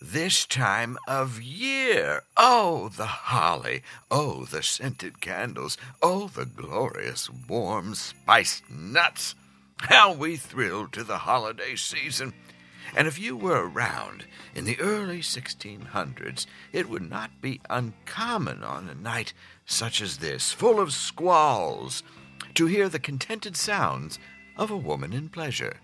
this time of year. Oh, the holly. Oh, the scented candles. Oh, the glorious warm spiced nuts. How we thrill to the holiday season. And if you were around in the early 1600s, it would not be uncommon on a night such as this, full of squalls, to hear the contented sounds of a woman in pleasure.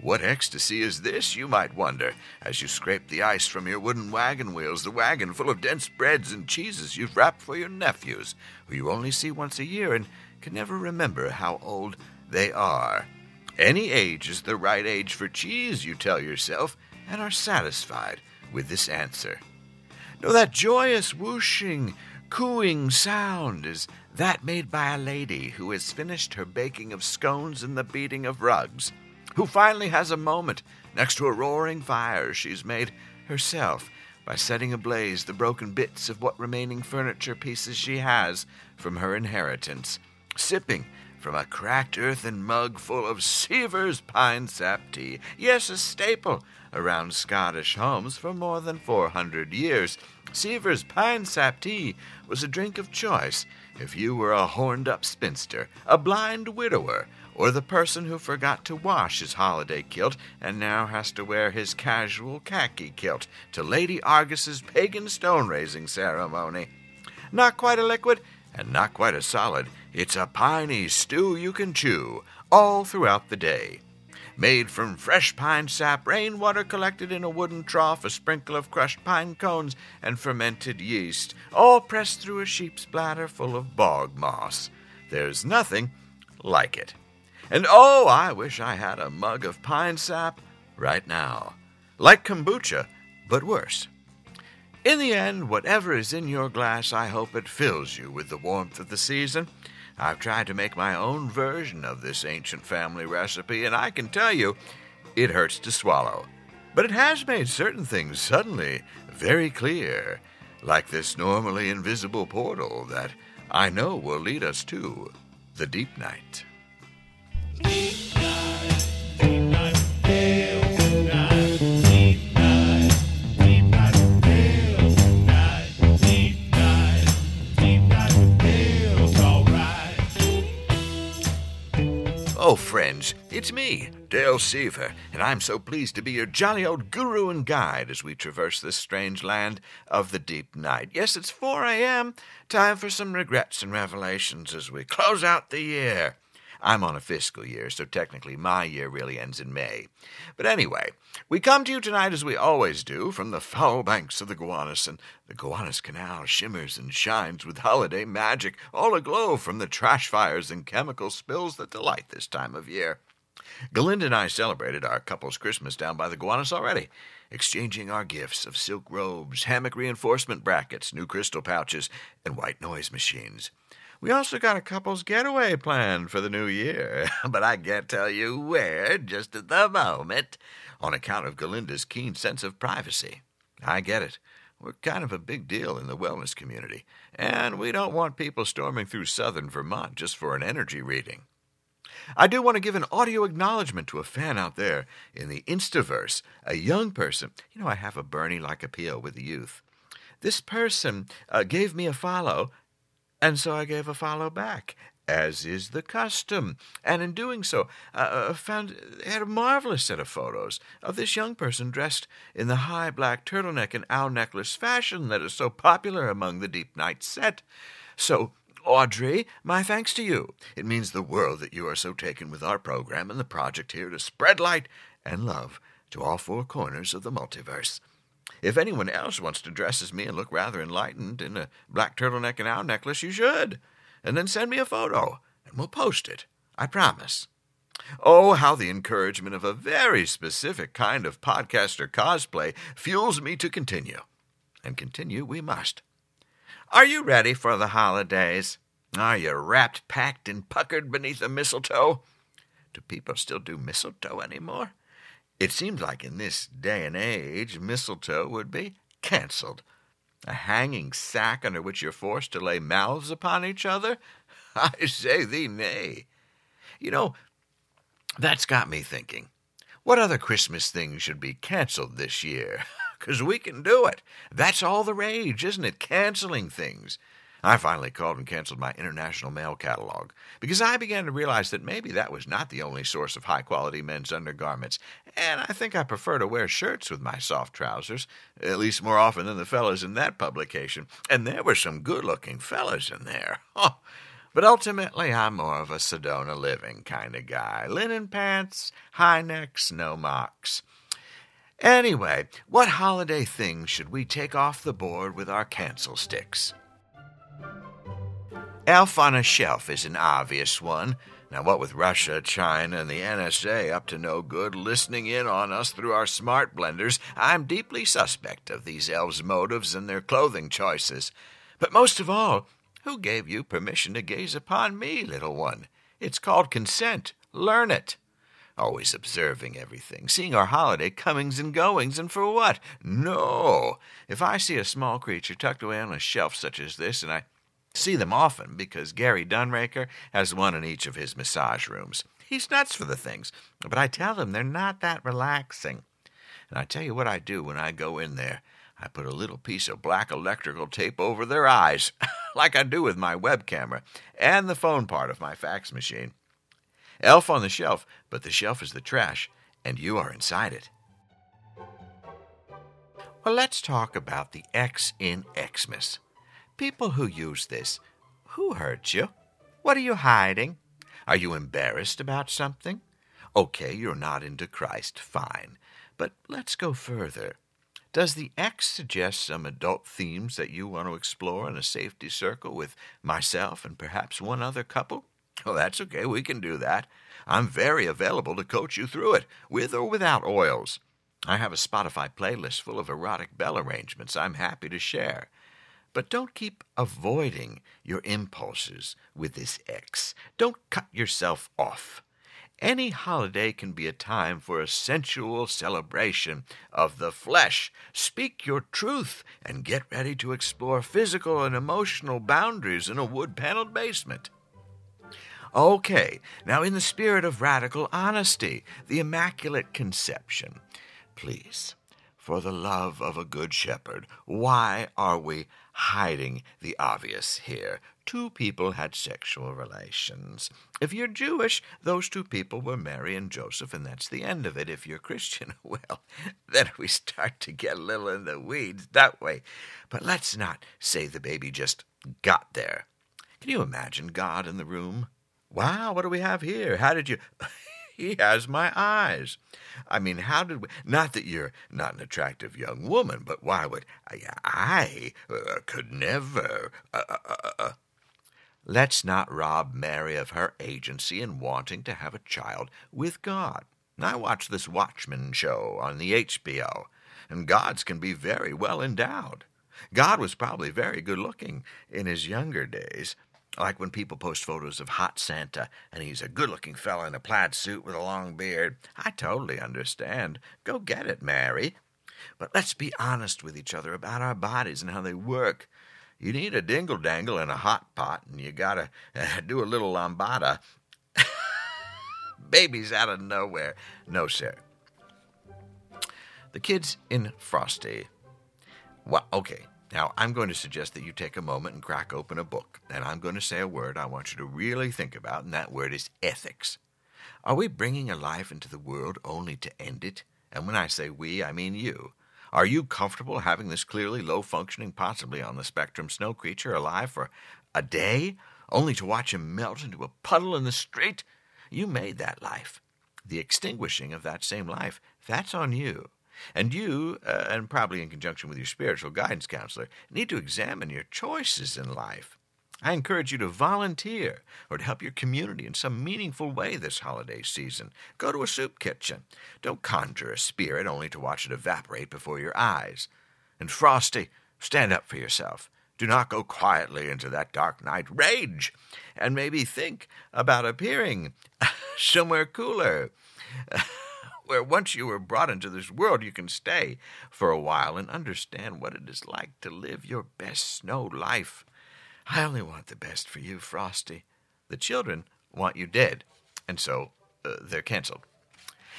What ecstasy is this, you might wonder, as you scrape the ice from your wooden wagon wheels, the wagon full of dense breads and cheeses you've wrapped for your nephews, who you only see once a year and can never remember how old they are. Any age is the right age for cheese, you tell yourself, and are satisfied with this answer. No, that joyous whooshing, cooing sound is that made by a lady who has finished her baking of scones and the beating of rugs who finally has a moment next to a roaring fire she's made herself by setting ablaze the broken bits of what remaining furniture pieces she has from her inheritance, sipping from a cracked earthen mug full of Seaver's pine sap tea. Yes, a staple around Scottish homes for more than 400 years. Seaver's pine sap tea was a drink of choice if you were a horned up spinster, a blind widower, or the person who forgot to wash his holiday kilt and now has to wear his casual khaki kilt to Lady Argus's pagan stone raising ceremony. Not quite a liquid and not quite a solid. It's a piney stew you can chew all throughout the day. Made from fresh pine sap, rainwater collected in a wooden trough, a sprinkle of crushed pine cones, and fermented yeast, all pressed through a sheep's bladder full of bog moss. There's nothing like it. And oh, I wish I had a mug of pine sap right now. Like kombucha, but worse. In the end, whatever is in your glass, I hope it fills you with the warmth of the season. I've tried to make my own version of this ancient family recipe, and I can tell you, it hurts to swallow. But it has made certain things suddenly very clear, like this normally invisible portal that I know will lead us to the deep night. Oh, friends, it's me, Dale Seaver, and I'm so pleased to be your jolly old guru and guide as we traverse this strange land of the deep night. Yes, it's 4 a.m., time for some regrets and revelations as we close out the year. I'm on a fiscal year, so technically my year really ends in May. But anyway, we come to you tonight as we always do from the foul banks of the Gowanus, and the Gowanus Canal shimmers and shines with holiday magic, all aglow from the trash fires and chemical spills that delight this time of year. Galinda and I celebrated our couple's Christmas down by the Gowanus already, exchanging our gifts of silk robes, hammock reinforcement brackets, new crystal pouches, and white noise machines. We also got a couple's getaway planned for the new year, but I can't tell you where just at the moment on account of Galinda's keen sense of privacy. I get it. We're kind of a big deal in the wellness community, and we don't want people storming through southern Vermont just for an energy reading. I do want to give an audio acknowledgement to a fan out there in the Instaverse, a young person. You know, I have a Bernie like appeal with the youth. This person uh, gave me a follow and so I gave a follow back, as is the custom. And in doing so, uh, found had a marvelous set of photos of this young person dressed in the high black turtleneck and owl necklace fashion that is so popular among the deep night set. So, Audrey, my thanks to you. It means the world that you are so taken with our program and the project here to spread light and love to all four corners of the multiverse. If anyone else wants to dress as me and look rather enlightened in a black turtleneck and owl necklace, you should. And then send me a photo, and we'll post it. I promise. Oh, how the encouragement of a very specific kind of podcaster cosplay fuels me to continue. And continue we must. Are you ready for the holidays? Are you wrapped, packed, and puckered beneath a mistletoe? Do people still do mistletoe anymore? It seems like in this day and age, mistletoe would be cancelled. A hanging sack under which you're forced to lay mouths upon each other? I say thee nay. You know, that's got me thinking. What other Christmas things should be cancelled this year? because we can do it. That's all the rage, isn't it? Canceling things. I finally called and canceled my international mail catalog because I began to realize that maybe that was not the only source of high quality men's undergarments, and I think I prefer to wear shirts with my soft trousers, at least more often than the fellas in that publication, and there were some good looking fellas in there. But ultimately, I'm more of a Sedona living kind of guy. Linen pants, high necks, no mocks. Anyway, what holiday things should we take off the board with our cancel sticks? Elf on a Shelf is an obvious one. Now, what with Russia, China, and the NSA up to no good listening in on us through our smart blenders, I'm deeply suspect of these elves' motives and their clothing choices. But most of all, who gave you permission to gaze upon me, little one? It's called consent. Learn it. Always observing everything, seeing our holiday comings and goings, and for what? No! If I see a small creature tucked away on a shelf such as this, and I see them often because Gary Dunraker has one in each of his massage rooms. He's nuts for the things, but I tell him they're not that relaxing. And I tell you what I do when I go in there. I put a little piece of black electrical tape over their eyes, like I do with my web camera and the phone part of my fax machine. Elf on the shelf, but the shelf is the trash, and you are inside it. Well, let's talk about the X in Xmas. People who use this, who hurt you? What are you hiding? Are you embarrassed about something? Okay, you're not into Christ, fine. But let's go further. Does the X suggest some adult themes that you want to explore in a safety circle with myself and perhaps one other couple? Oh, that's okay. We can do that. I'm very available to coach you through it, with or without oils. I have a Spotify playlist full of erotic bell arrangements I'm happy to share. But don't keep avoiding your impulses with this X. Don't cut yourself off. Any holiday can be a time for a sensual celebration of the flesh. Speak your truth and get ready to explore physical and emotional boundaries in a wood paneled basement. Okay, now in the spirit of radical honesty, the Immaculate Conception, please, for the love of a good shepherd, why are we hiding the obvious here? Two people had sexual relations. If you're Jewish, those two people were Mary and Joseph, and that's the end of it. If you're Christian, well, then we start to get a little in the weeds that way. But let's not say the baby just got there. Can you imagine God in the room? Wow, what do we have here? How did you. He has my eyes. I mean, how did we. Not that you're not an attractive young woman, but why would. I, I uh, could never. Uh, uh, uh, uh. Let's not rob Mary of her agency in wanting to have a child with God. I watch this Watchmen show on the HBO, and gods can be very well endowed. God was probably very good looking in his younger days, like when people post photos of hot Santa and he's a good looking fellow in a plaid suit with a long beard. I totally understand. Go get it, Mary. But let's be honest with each other about our bodies and how they work. You need a dingle dangle and a hot pot, and you gotta uh, do a little lambada. Babies out of nowhere. No, sir. The kids in Frosty. Well, okay. Now, I'm going to suggest that you take a moment and crack open a book, and I'm going to say a word I want you to really think about, and that word is ethics. Are we bringing a life into the world only to end it? And when I say we, I mean you. Are you comfortable having this clearly low functioning, possibly on the spectrum snow creature alive for a day, only to watch him melt into a puddle in the street? You made that life. The extinguishing of that same life, that's on you. And you, uh, and probably in conjunction with your spiritual guidance counselor, need to examine your choices in life. I encourage you to volunteer or to help your community in some meaningful way this holiday season. Go to a soup kitchen. Don't conjure a spirit only to watch it evaporate before your eyes. And Frosty, stand up for yourself. Do not go quietly into that dark night. Rage! And maybe think about appearing somewhere cooler. where once you were brought into this world, you can stay for a while and understand what it is like to live your best snow life. I only want the best for you, Frosty. The children want you dead, and so uh, they're canceled.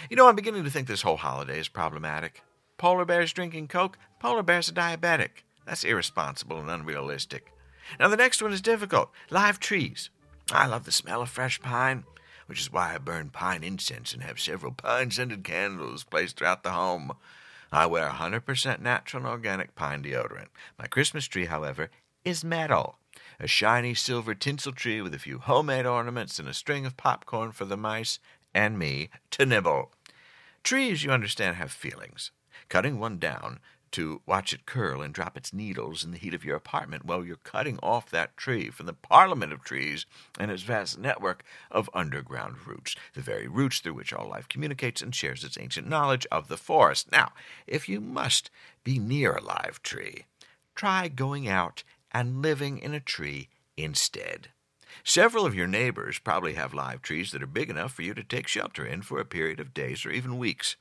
You know, I'm beginning to think this whole holiday is problematic. Polar bears drinking Coke, polar bears are diabetic. That's irresponsible and unrealistic. Now, the next one is difficult live trees. I love the smell of fresh pine, which is why I burn pine incense and have several pine scented candles placed throughout the home. I wear 100% natural and organic pine deodorant. My Christmas tree, however, is metal. A shiny silver tinsel tree with a few homemade ornaments and a string of popcorn for the mice and me to nibble. Trees, you understand, have feelings. Cutting one down to watch it curl and drop its needles in the heat of your apartment while you're cutting off that tree from the parliament of trees and its vast network of underground roots, the very roots through which all life communicates and shares its ancient knowledge of the forest. Now, if you must be near a live tree, try going out and living in a tree instead. Several of your neighbors probably have live trees that are big enough for you to take shelter in for a period of days or even weeks.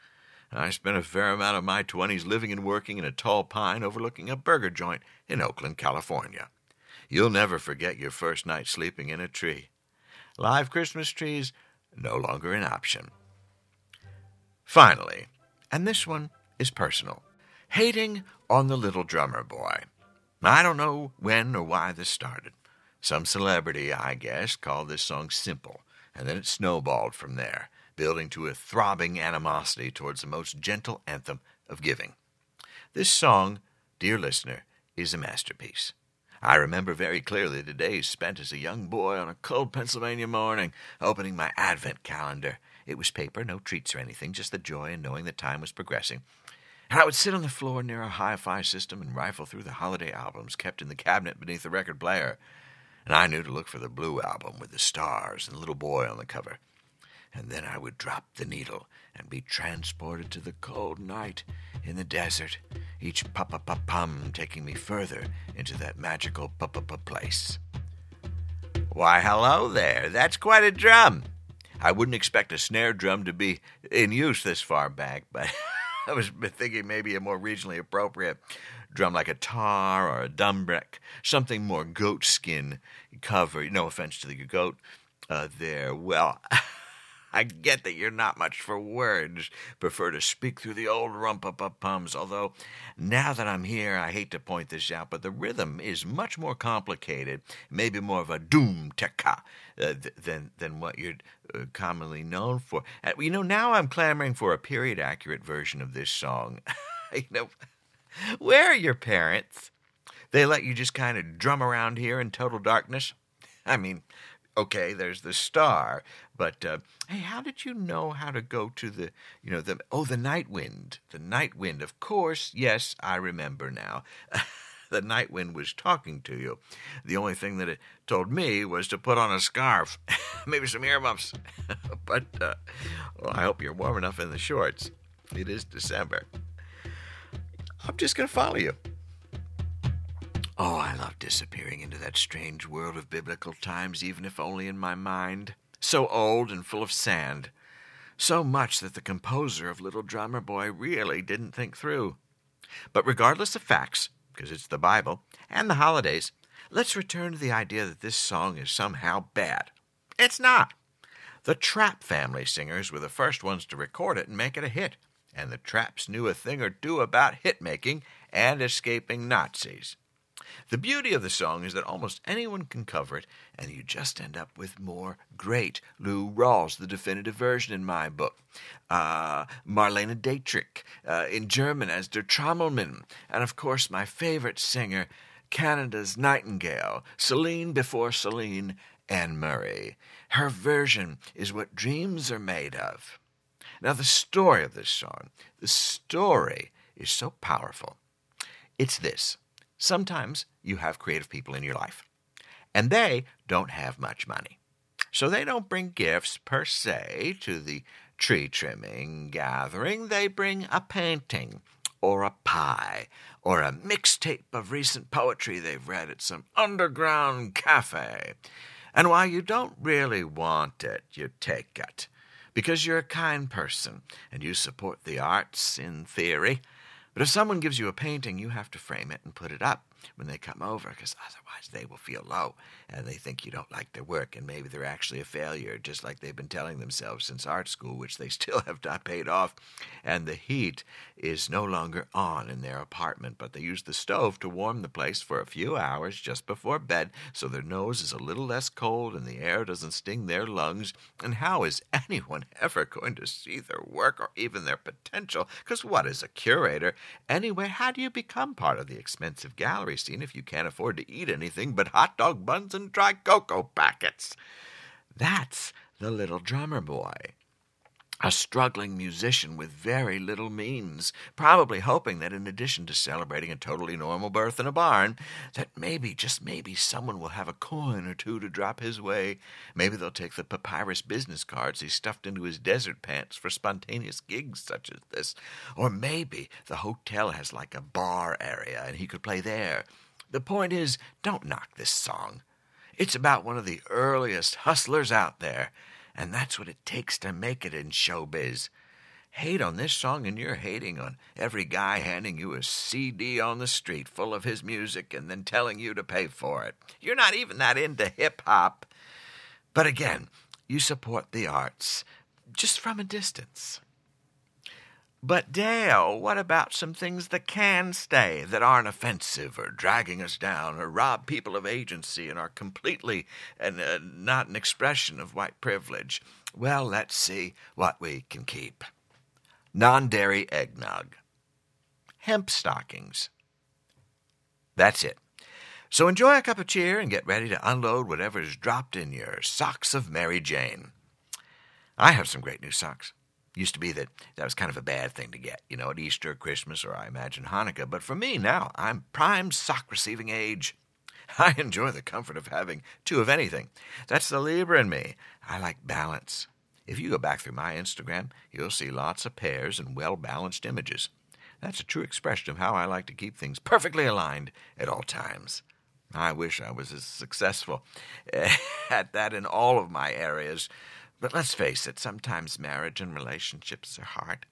I spent a fair amount of my 20s living and working in a tall pine overlooking a burger joint in Oakland, California. You'll never forget your first night sleeping in a tree. Live Christmas trees no longer an option. Finally, and this one is personal, hating on the little drummer boy. I don't know when or why this started. Some celebrity, I guess, called this song simple, and then it snowballed from there building to a throbbing animosity towards the most gentle anthem of giving. This song, dear listener, is a masterpiece. I remember very clearly the days spent as a young boy on a cold Pennsylvania morning, opening my Advent calendar. It was paper, no treats or anything, just the joy in knowing that time was progressing. And I would sit on the floor near a hi fi system and rifle through the holiday albums kept in the cabinet beneath the record player. And I knew to look for the blue album with the stars and the little boy on the cover and then I would drop the needle and be transported to the cold night in the desert, each pa-pa-pa-pum taking me further into that magical pa-pa-pa place. Why, hello there. That's quite a drum. I wouldn't expect a snare drum to be in use this far back, but I was thinking maybe a more regionally appropriate drum like a tar or a dumbrick, something more goat skin cover. No offense to the goat uh, there. Well, I get that you're not much for words, prefer to speak through the old rump rumpa-pums, although now that I'm here, I hate to point this out, but the rhythm is much more complicated, maybe more of a doom tekka uh, th- than, than what you're uh, commonly known for. Uh, you know, now I'm clamoring for a period accurate version of this song. you know, where are your parents? They let you just kind of drum around here in total darkness? I mean, okay, there's the star, but uh, hey, how did you know how to go to the, you know, the oh, the night wind, the night wind? Of course, yes, I remember now. the night wind was talking to you. The only thing that it told me was to put on a scarf, maybe some earmuffs. but uh, well, I hope you're warm enough in the shorts. It is December. I'm just going to follow you. Oh, I love disappearing into that strange world of biblical times, even if only in my mind. So old and full of sand. So much that the composer of Little Drummer Boy really didn't think through. But regardless of facts, because it's the Bible, and the holidays, let's return to the idea that this song is somehow bad. It's not. The Trapp family singers were the first ones to record it and make it a hit, and the Trapps knew a thing or two about hit making and escaping Nazis. The beauty of the song is that almost anyone can cover it, and you just end up with more great Lou Rawls, the definitive version in my book. Uh, Marlene Dietrich, uh, in German as Der Trommelmann, and of course my favorite singer, Canada's Nightingale, Celine before Celine, Anne Murray. Her version is what dreams are made of. Now, the story of this song, the story is so powerful. It's this. Sometimes you have creative people in your life, and they don't have much money. So they don't bring gifts per se to the tree trimming gathering. They bring a painting or a pie or a mixtape of recent poetry they've read at some underground cafe. And while you don't really want it, you take it because you're a kind person and you support the arts in theory. But if someone gives you a painting, you have to frame it and put it up. When they come over, because otherwise they will feel low and they think you don't like their work and maybe they're actually a failure, just like they've been telling themselves since art school, which they still have not paid off. And the heat is no longer on in their apartment, but they use the stove to warm the place for a few hours just before bed so their nose is a little less cold and the air doesn't sting their lungs. And how is anyone ever going to see their work or even their potential? Because what is a curator? Anyway, how do you become part of the expensive gallery scene if you can't afford to eat anything but hot dog buns and dry cocoa packets? That's the little drummer boy a struggling musician with very little means, probably hoping that in addition to celebrating a totally normal birth in a barn, that maybe, just maybe, someone will have a coin or two to drop his way. Maybe they'll take the papyrus business cards he stuffed into his desert pants for spontaneous gigs such as this. Or maybe the hotel has like a bar area and he could play there. The point is, don't knock this song. It's about one of the earliest hustlers out there and that's what it takes to make it in showbiz. Hate on this song, and you're hating on every guy handing you a CD on the street full of his music and then telling you to pay for it. You're not even that into hip hop. But again, you support the arts just from a distance. But Dale, what about some things that can stay, that aren't offensive or dragging us down or rob people of agency and are completely and uh, not an expression of white privilege? Well, let's see what we can keep. Non-dairy eggnog. Hemp stockings. That's it. So enjoy a cup of cheer and get ready to unload whatever's dropped in your socks of Mary Jane. I have some great new socks. Used to be that that was kind of a bad thing to get, you know, at Easter, Christmas, or I imagine Hanukkah. But for me now, I'm prime sock receiving age. I enjoy the comfort of having two of anything. That's the Libra in me. I like balance. If you go back through my Instagram, you'll see lots of pairs and well balanced images. That's a true expression of how I like to keep things perfectly aligned at all times. I wish I was as successful at that in all of my areas but let's face it, sometimes marriage and relationships are hard.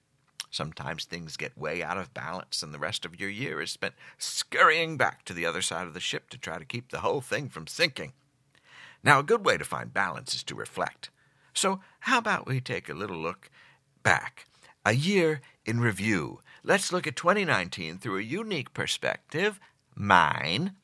Sometimes things get way out of balance, and the rest of your year is spent scurrying back to the other side of the ship to try to keep the whole thing from sinking. Now, a good way to find balance is to reflect. So, how about we take a little look back? A year in review. Let's look at 2019 through a unique perspective mine,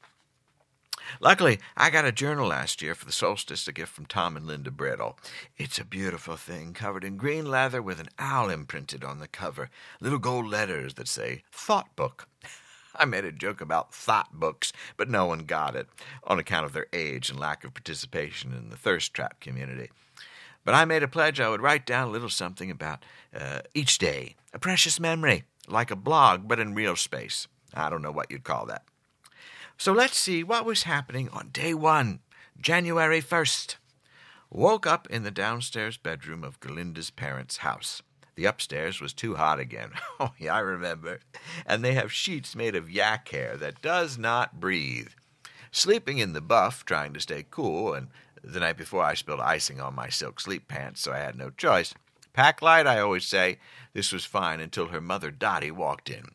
Luckily, I got a journal last year for the solstice, a gift from Tom and Linda Brittle. It's a beautiful thing, covered in green leather with an owl imprinted on the cover, little gold letters that say Thought Book. I made a joke about thought books, but no one got it on account of their age and lack of participation in the thirst trap community. But I made a pledge I would write down a little something about uh, each day, a precious memory, like a blog, but in real space. I don't know what you'd call that. So let's see what was happening on day one, January 1st. Woke up in the downstairs bedroom of Galinda's parents' house. The upstairs was too hot again. Oh, yeah, I remember. And they have sheets made of yak hair that does not breathe. Sleeping in the buff, trying to stay cool, and the night before I spilled icing on my silk sleep pants, so I had no choice. Pack light, I always say. This was fine until her mother Dottie walked in.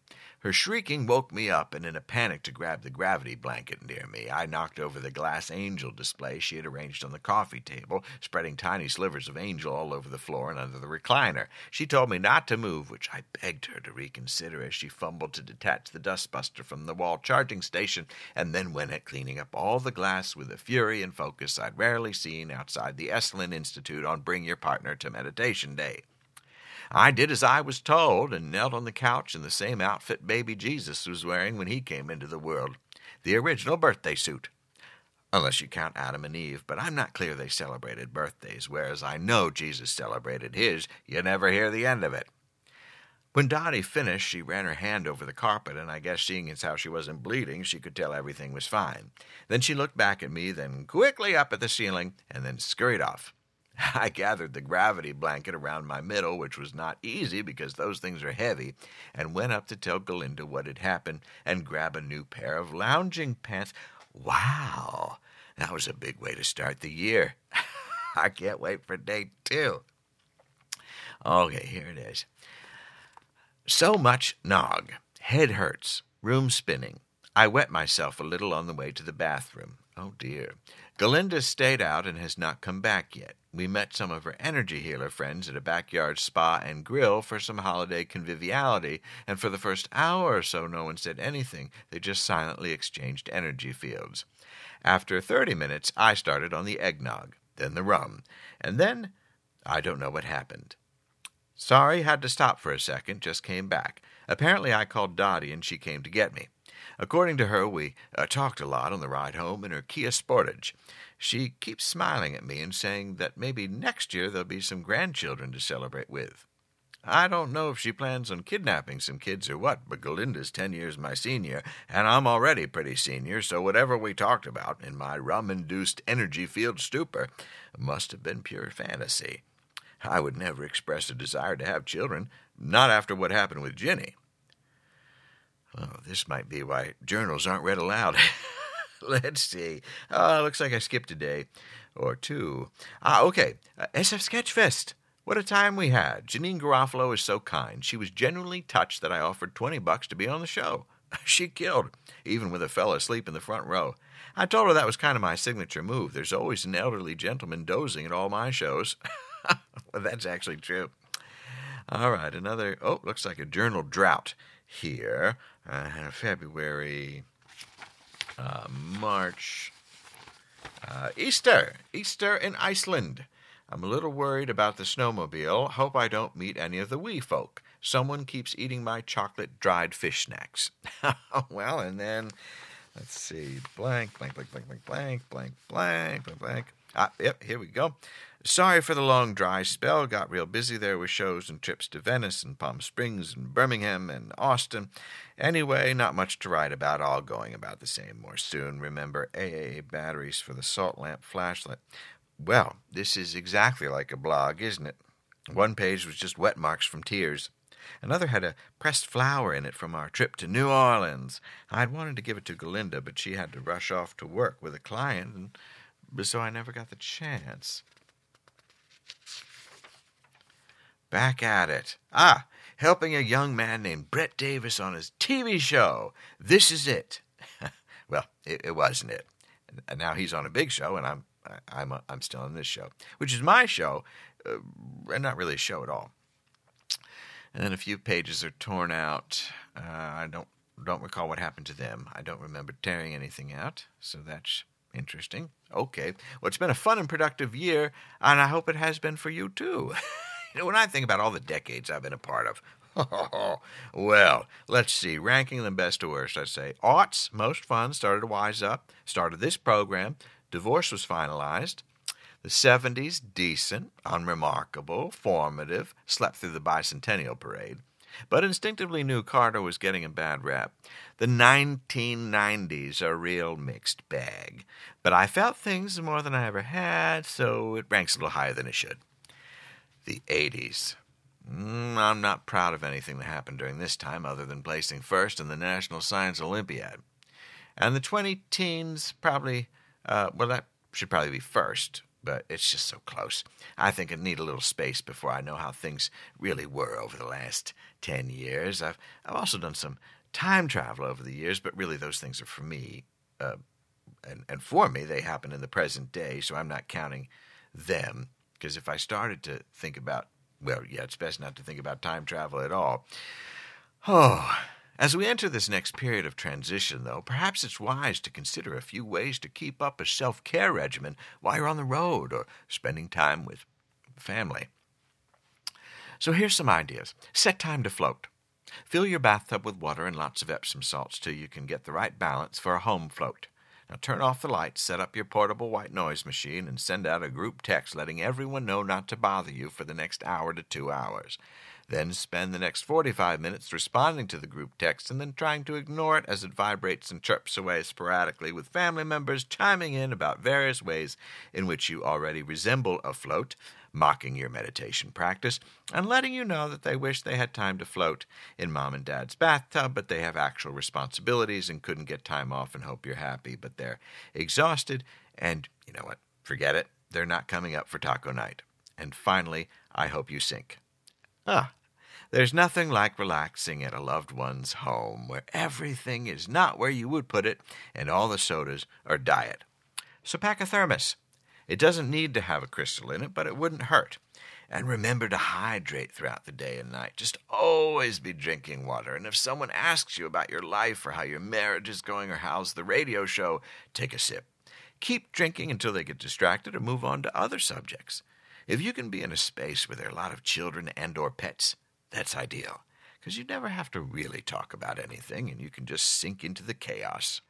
Her shrieking woke me up, and in a panic to grab the gravity blanket near me, I knocked over the glass angel display she had arranged on the coffee table, spreading tiny slivers of angel all over the floor and under the recliner. She told me not to move, which I begged her to reconsider as she fumbled to detach the dustbuster from the wall charging station, and then went at cleaning up all the glass with a fury and focus I'd rarely seen outside the Esalen Institute on Bring Your Partner to Meditation Day. I did as I was told and knelt on the couch in the same outfit baby Jesus was wearing when he came into the world the original birthday suit. Unless you count Adam and Eve, but I'm not clear they celebrated birthdays, whereas I know Jesus celebrated his. You never hear the end of it. When Dottie finished, she ran her hand over the carpet, and I guess seeing as how she wasn't bleeding, she could tell everything was fine. Then she looked back at me, then quickly up at the ceiling, and then scurried off. I gathered the gravity blanket around my middle, which was not easy because those things are heavy, and went up to tell Galinda what had happened and grab a new pair of lounging pants. Wow, that was a big way to start the year. I can't wait for day two. Okay, here it is. So much nog, head hurts, room spinning. I wet myself a little on the way to the bathroom. Oh dear. Galinda stayed out and has not come back yet. We met some of her energy healer friends at a backyard spa and grill for some holiday conviviality, and for the first hour or so, no one said anything. They just silently exchanged energy fields. After 30 minutes, I started on the eggnog, then the rum, and then I don't know what happened. Sorry, had to stop for a second, just came back. Apparently, I called Dottie and she came to get me. According to her, we uh, talked a lot on the ride home in her Kia Sportage. She keeps smiling at me and saying that maybe next year there'll be some grandchildren to celebrate with. I don't know if she plans on kidnapping some kids or what, but Galinda's ten years my senior, and I'm already pretty senior, so whatever we talked about in my rum induced energy field stupor must have been pure fantasy. I would never express a desire to have children, not after what happened with Ginny. Oh, this might be why journals aren't read aloud. Let's see. Oh, looks like I skipped a day or two. Ah, okay. Uh, SF Sketchfest. What a time we had. Janeane Garofalo is so kind. She was genuinely touched that I offered 20 bucks to be on the show. She killed, even with a fellow asleep in the front row. I told her that was kind of my signature move. There's always an elderly gentleman dozing at all my shows. well, that's actually true. All right, another. Oh, looks like a journal drought here. Uh, February, uh, March, uh, Easter. Easter in Iceland. I'm a little worried about the snowmobile. Hope I don't meet any of the wee folk. Someone keeps eating my chocolate dried fish snacks. well, and then let's see, blank, blank, blank, blank, blank, blank, blank, blank, blank, blank. Ah, yep, here we go. Sorry for the long dry spell. Got real busy there with shows and trips to Venice and Palm Springs and Birmingham and Austin. Anyway, not much to write about, all going about the same more soon. Remember AAA batteries for the salt lamp flashlight. Well, this is exactly like a blog, isn't it? One page was just wet marks from tears. Another had a pressed flower in it from our trip to New Orleans. I'd wanted to give it to Galinda, but she had to rush off to work with a client, and so I never got the chance. Back at it. Ah, helping a young man named Brett Davis on his TV show. This is it. well, it, it, wasn't it. And now he's on a big show, and I'm I'm I'm still on this show, which is my show, uh, and not really a show at all. And then a few pages are torn out. Uh, I don't don't recall what happened to them. I don't remember tearing anything out, so that's interesting. Okay, well, it's been a fun and productive year, and I hope it has been for you too. You know, when I think about all the decades I've been a part of, well, let's see. Ranking them best to worst, I'd say. Aughts, most fun, started to wise up, started this program. Divorce was finalized. The 70s, decent, unremarkable, formative, slept through the bicentennial parade. But instinctively knew Carter was getting a bad rap. The 1990s, a real mixed bag. But I felt things more than I ever had, so it ranks a little higher than it should the 80s. Mm, I'm not proud of anything that happened during this time other than placing first in the National Science Olympiad. And the 20 teens probably, uh, well, that should probably be first, but it's just so close. I think I need a little space before I know how things really were over the last 10 years. I've, I've also done some time travel over the years, but really those things are for me. Uh, and, and for me, they happen in the present day, so I'm not counting them. Because if I started to think about, well, yeah, it's best not to think about time travel at all. Oh, as we enter this next period of transition, though, perhaps it's wise to consider a few ways to keep up a self care regimen while you're on the road or spending time with family. So here's some ideas set time to float. Fill your bathtub with water and lots of Epsom salts till you can get the right balance for a home float. Now turn off the lights, set up your portable white noise machine, and send out a group text letting everyone know not to bother you for the next hour to two hours. Then spend the next 45 minutes responding to the group text and then trying to ignore it as it vibrates and chirps away sporadically with family members chiming in about various ways in which you already resemble a float, mocking your meditation practice, and letting you know that they wish they had time to float in mom and dad's bathtub, but they have actual responsibilities and couldn't get time off and hope you're happy, but they're exhausted, and you know what? Forget it. They're not coming up for taco night. And finally, I hope you sink. Ah, There's nothing like relaxing at a loved one's home where everything is not where you would put it and all the sodas are diet. So pack a thermos. It doesn't need to have a crystal in it, but it wouldn't hurt. And remember to hydrate throughout the day and night. Just always be drinking water. And if someone asks you about your life or how your marriage is going or how's the radio show, take a sip. Keep drinking until they get distracted or move on to other subjects. If you can be in a space where there are a lot of children and or pets, that's ideal. Because you never have to really talk about anything and you can just sink into the chaos.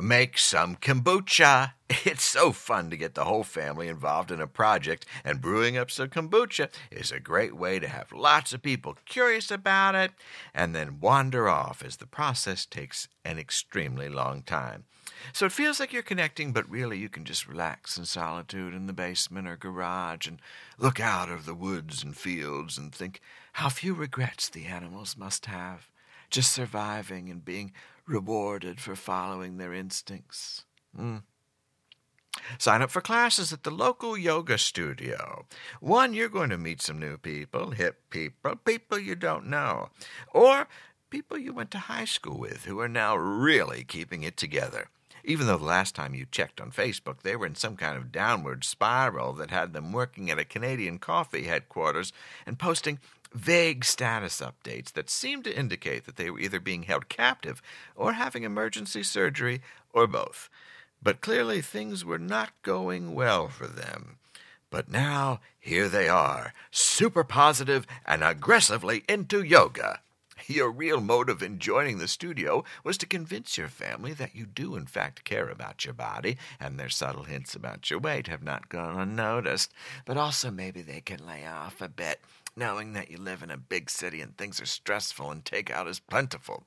Make some kombucha. It's so fun to get the whole family involved in a project, and brewing up some kombucha is a great way to have lots of people curious about it and then wander off as the process takes an extremely long time. So it feels like you're connecting, but really you can just relax in solitude in the basement or garage and look out of the woods and fields and think how few regrets the animals must have, just surviving and being rewarded for following their instincts. Mm. Sign up for classes at the local yoga studio. One, you're going to meet some new people, hip people, people you don't know, or people you went to high school with who are now really keeping it together. Even though the last time you checked on Facebook, they were in some kind of downward spiral that had them working at a Canadian coffee headquarters and posting vague status updates that seemed to indicate that they were either being held captive or having emergency surgery or both. But clearly things were not going well for them. But now here they are, super positive and aggressively into yoga. Your real motive in joining the studio was to convince your family that you do, in fact, care about your body, and their subtle hints about your weight have not gone unnoticed. But also, maybe they can lay off a bit knowing that you live in a big city and things are stressful and takeout is plentiful.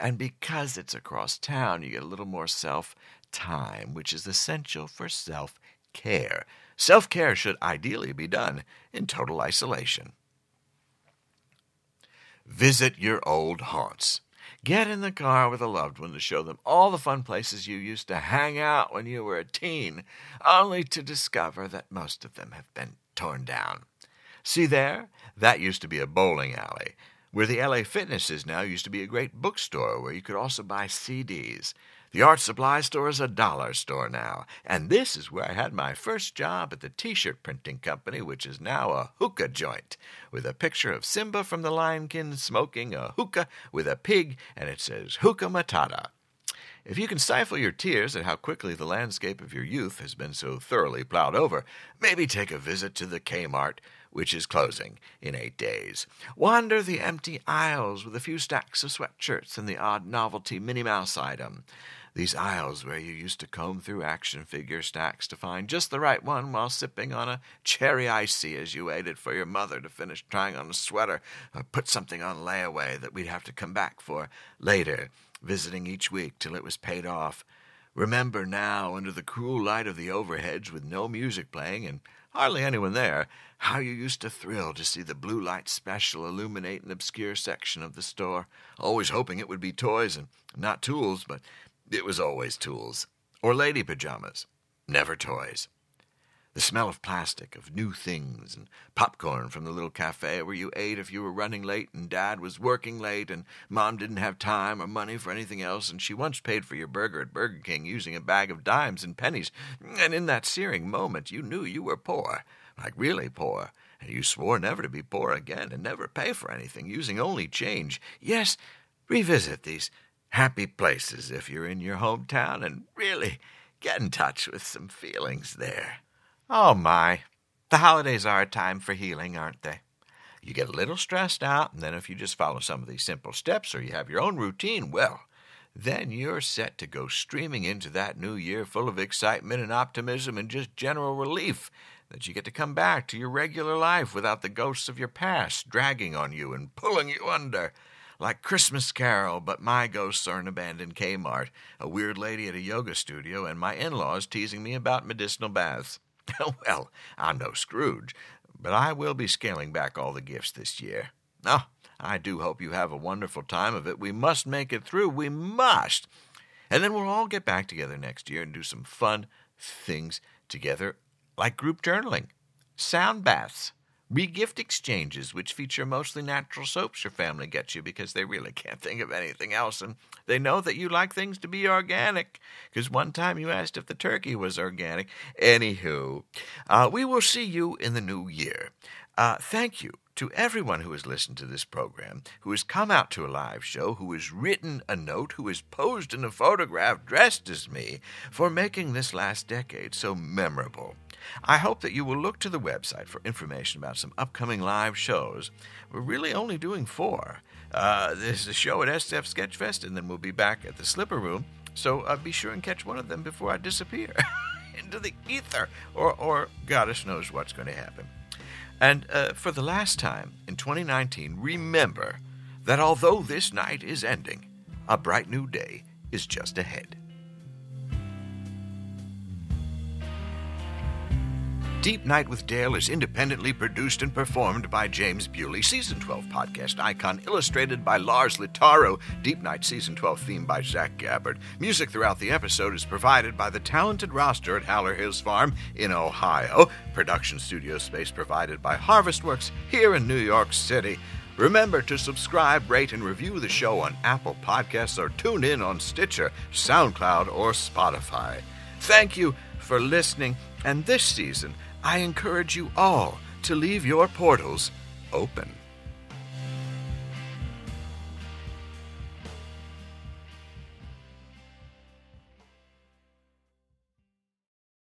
And because it's across town, you get a little more self time, which is essential for self care. Self care should ideally be done in total isolation. Visit your old haunts. Get in the car with a loved one to show them all the fun places you used to hang out when you were a teen, only to discover that most of them have been torn down. See there? That used to be a bowling alley. Where the LA Fitness is now used to be a great bookstore where you could also buy CDs. The art supply store is a dollar store now, and this is where I had my first job at the t shirt printing company, which is now a hookah joint, with a picture of Simba from the Lion King smoking a hookah with a pig, and it says Hookah Matata. If you can stifle your tears at how quickly the landscape of your youth has been so thoroughly plowed over, maybe take a visit to the Kmart, which is closing in eight days. Wander the empty aisles with a few stacks of sweatshirts and the odd novelty Minnie Mouse item. These aisles where you used to comb through action figure stacks to find just the right one while sipping on a cherry icy as you waited for your mother to finish trying on a sweater or put something on layaway that we'd have to come back for later, visiting each week till it was paid off. Remember now, under the cruel light of the overheads with no music playing and hardly anyone there, how you used to thrill to see the blue light special illuminate an obscure section of the store, always hoping it would be toys and not tools, but it was always tools. Or lady pajamas, never toys. The smell of plastic, of new things, and popcorn from the little cafe where you ate if you were running late and dad was working late and mom didn't have time or money for anything else and she once paid for your burger at Burger King using a bag of dimes and pennies. And in that searing moment, you knew you were poor like really poor, and you swore never to be poor again and never pay for anything, using only change. Yes, revisit these happy places if you're in your hometown and really get in touch with some feelings there. Oh my, the holidays are a time for healing, aren't they? You get a little stressed out, and then if you just follow some of these simple steps or you have your own routine, well, then you're set to go streaming into that new year full of excitement and optimism and just general relief that you get to come back to your regular life without the ghosts of your past dragging on you and pulling you under. Like Christmas Carol, but my ghosts are an abandoned Kmart, a weird lady at a yoga studio, and my in laws teasing me about medicinal baths. well, I'm no Scrooge, but I will be scaling back all the gifts this year. Oh, I do hope you have a wonderful time of it. We must make it through. We must. And then we'll all get back together next year and do some fun things together like group journaling, sound baths, Regift exchanges, which feature mostly natural soaps your family gets you because they really can't think of anything else. And they know that you like things to be organic because one time you asked if the turkey was organic. Anywho, uh, we will see you in the new year. Uh, thank you to everyone who has listened to this program, who has come out to a live show, who has written a note, who has posed in a photograph dressed as me, for making this last decade so memorable. I hope that you will look to the website for information about some upcoming live shows. We're really only doing four. Uh, there's a show at SF Sketchfest, and then we'll be back at the Slipper Room. So uh, be sure and catch one of them before I disappear into the ether, or, or goddess knows what's going to happen. And uh, for the last time in 2019, remember that although this night is ending, a bright new day is just ahead. Deep Night with Dale is independently produced and performed by James Bewley, Season 12 podcast icon, illustrated by Lars Litaro, Deep Night Season 12 theme by Zach Gabbard. Music throughout the episode is provided by the talented roster at Howler Hills Farm in Ohio. Production studio space provided by Harvestworks here in New York City. Remember to subscribe, rate, and review the show on Apple Podcasts or tune in on Stitcher, SoundCloud, or Spotify. Thank you for listening, and this season, I encourage you all to leave your portals open.